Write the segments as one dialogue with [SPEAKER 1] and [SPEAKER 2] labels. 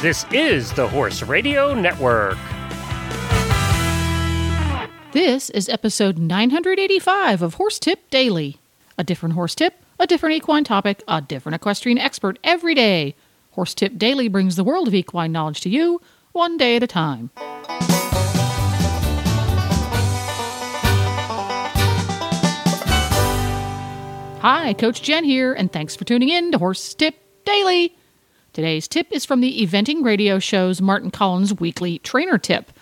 [SPEAKER 1] This is the Horse Radio Network.
[SPEAKER 2] This is episode 985 of Horse Tip Daily. A different horse tip, a different equine topic, a different equestrian expert every day. Horse Tip Daily brings the world of equine knowledge to you, one day at a time. Hi, Coach Jen here, and thanks for tuning in to Horse Tip Daily. Today's tip is from the eventing radio show's Martin Collins weekly trainer tip.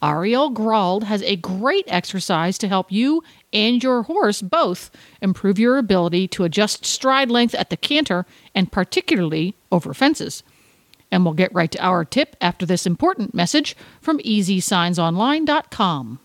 [SPEAKER 2] Ariel Grald has a great exercise to help you and your horse both improve your ability to adjust stride length at the canter and particularly over fences. And we'll get right to our tip after this important message from EZSignsOnline.com.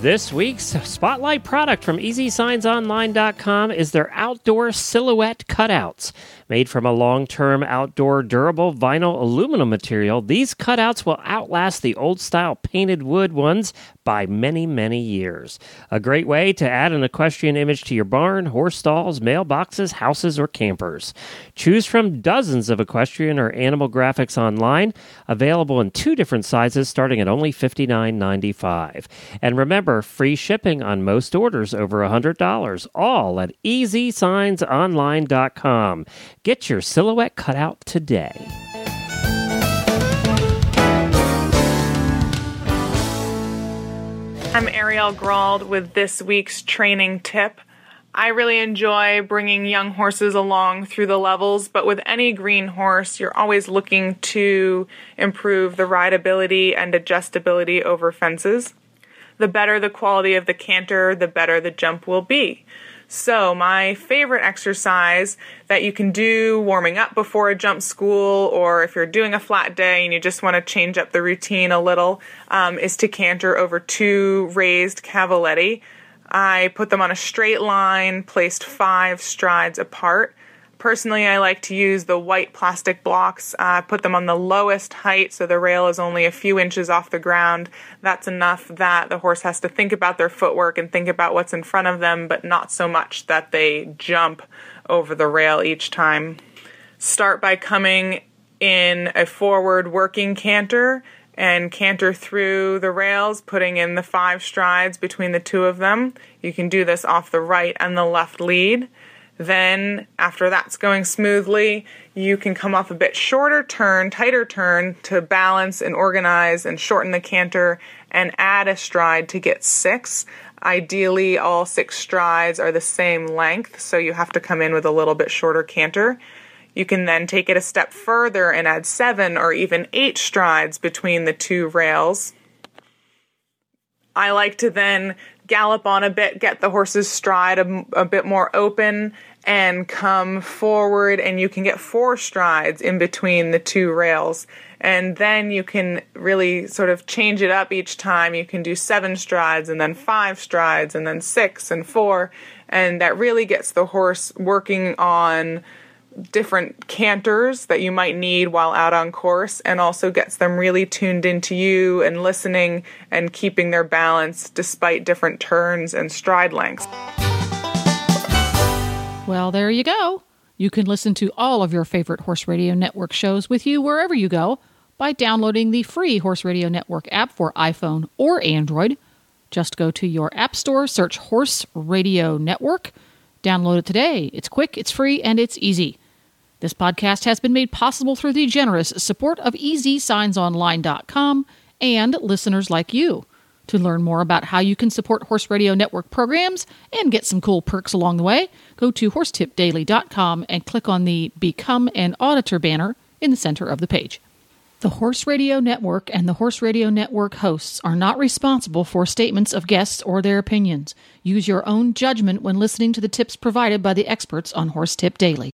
[SPEAKER 1] This week's spotlight product from EZSignsOnline.com is their outdoor silhouette cutouts. Made from a long term outdoor durable vinyl aluminum material, these cutouts will outlast the old style painted wood ones by many, many years. A great way to add an equestrian image to your barn, horse stalls, mailboxes, houses, or campers. Choose from dozens of equestrian or animal graphics online, available in two different sizes starting at only $59.95. And remember, free shipping on most orders over $100, all at EZSignsOnline.com. Get your silhouette cutout today.
[SPEAKER 3] I'm Ariel Grald with this week's training tip. I really enjoy bringing young horses along through the levels, but with any green horse, you're always looking to improve the rideability and adjustability over fences. The better the quality of the canter, the better the jump will be. So, my favorite exercise that you can do warming up before a jump school, or if you're doing a flat day and you just want to change up the routine a little, um, is to canter over two raised cavaletti. I put them on a straight line, placed five strides apart. Personally, I like to use the white plastic blocks. I uh, put them on the lowest height so the rail is only a few inches off the ground. That's enough that the horse has to think about their footwork and think about what's in front of them, but not so much that they jump over the rail each time. Start by coming in a forward working canter and canter through the rails, putting in the five strides between the two of them. You can do this off the right and the left lead. Then, after that's going smoothly, you can come off a bit shorter turn, tighter turn to balance and organize and shorten the canter and add a stride to get six. Ideally, all six strides are the same length, so you have to come in with a little bit shorter canter. You can then take it a step further and add seven or even eight strides between the two rails. I like to then gallop on a bit, get the horse's stride a, a bit more open, and come forward and you can get four strides in between the two rails. And then you can really sort of change it up each time. You can do seven strides and then five strides and then six and four. And that really gets the horse working on different canters that you might need while out on course and also gets them really tuned into you and listening and keeping their balance despite different turns and stride lengths.
[SPEAKER 2] Well, there you go. You can listen to all of your favorite Horse Radio Network shows with you wherever you go by downloading the free Horse Radio Network app for iPhone or Android. Just go to your App Store, search Horse Radio Network, download it today. It's quick, it's free, and it's easy. This podcast has been made possible through the generous support of EZSignsOnline.com and listeners like you. To learn more about how you can support Horse Radio Network programs and get some cool perks along the way, go to horsetipdaily.com and click on the Become an Auditor banner in the center of the page. The Horse Radio Network and the Horse Radio Network hosts are not responsible for statements of guests or their opinions. Use your own judgment when listening to the tips provided by the experts on Horse Tip Daily.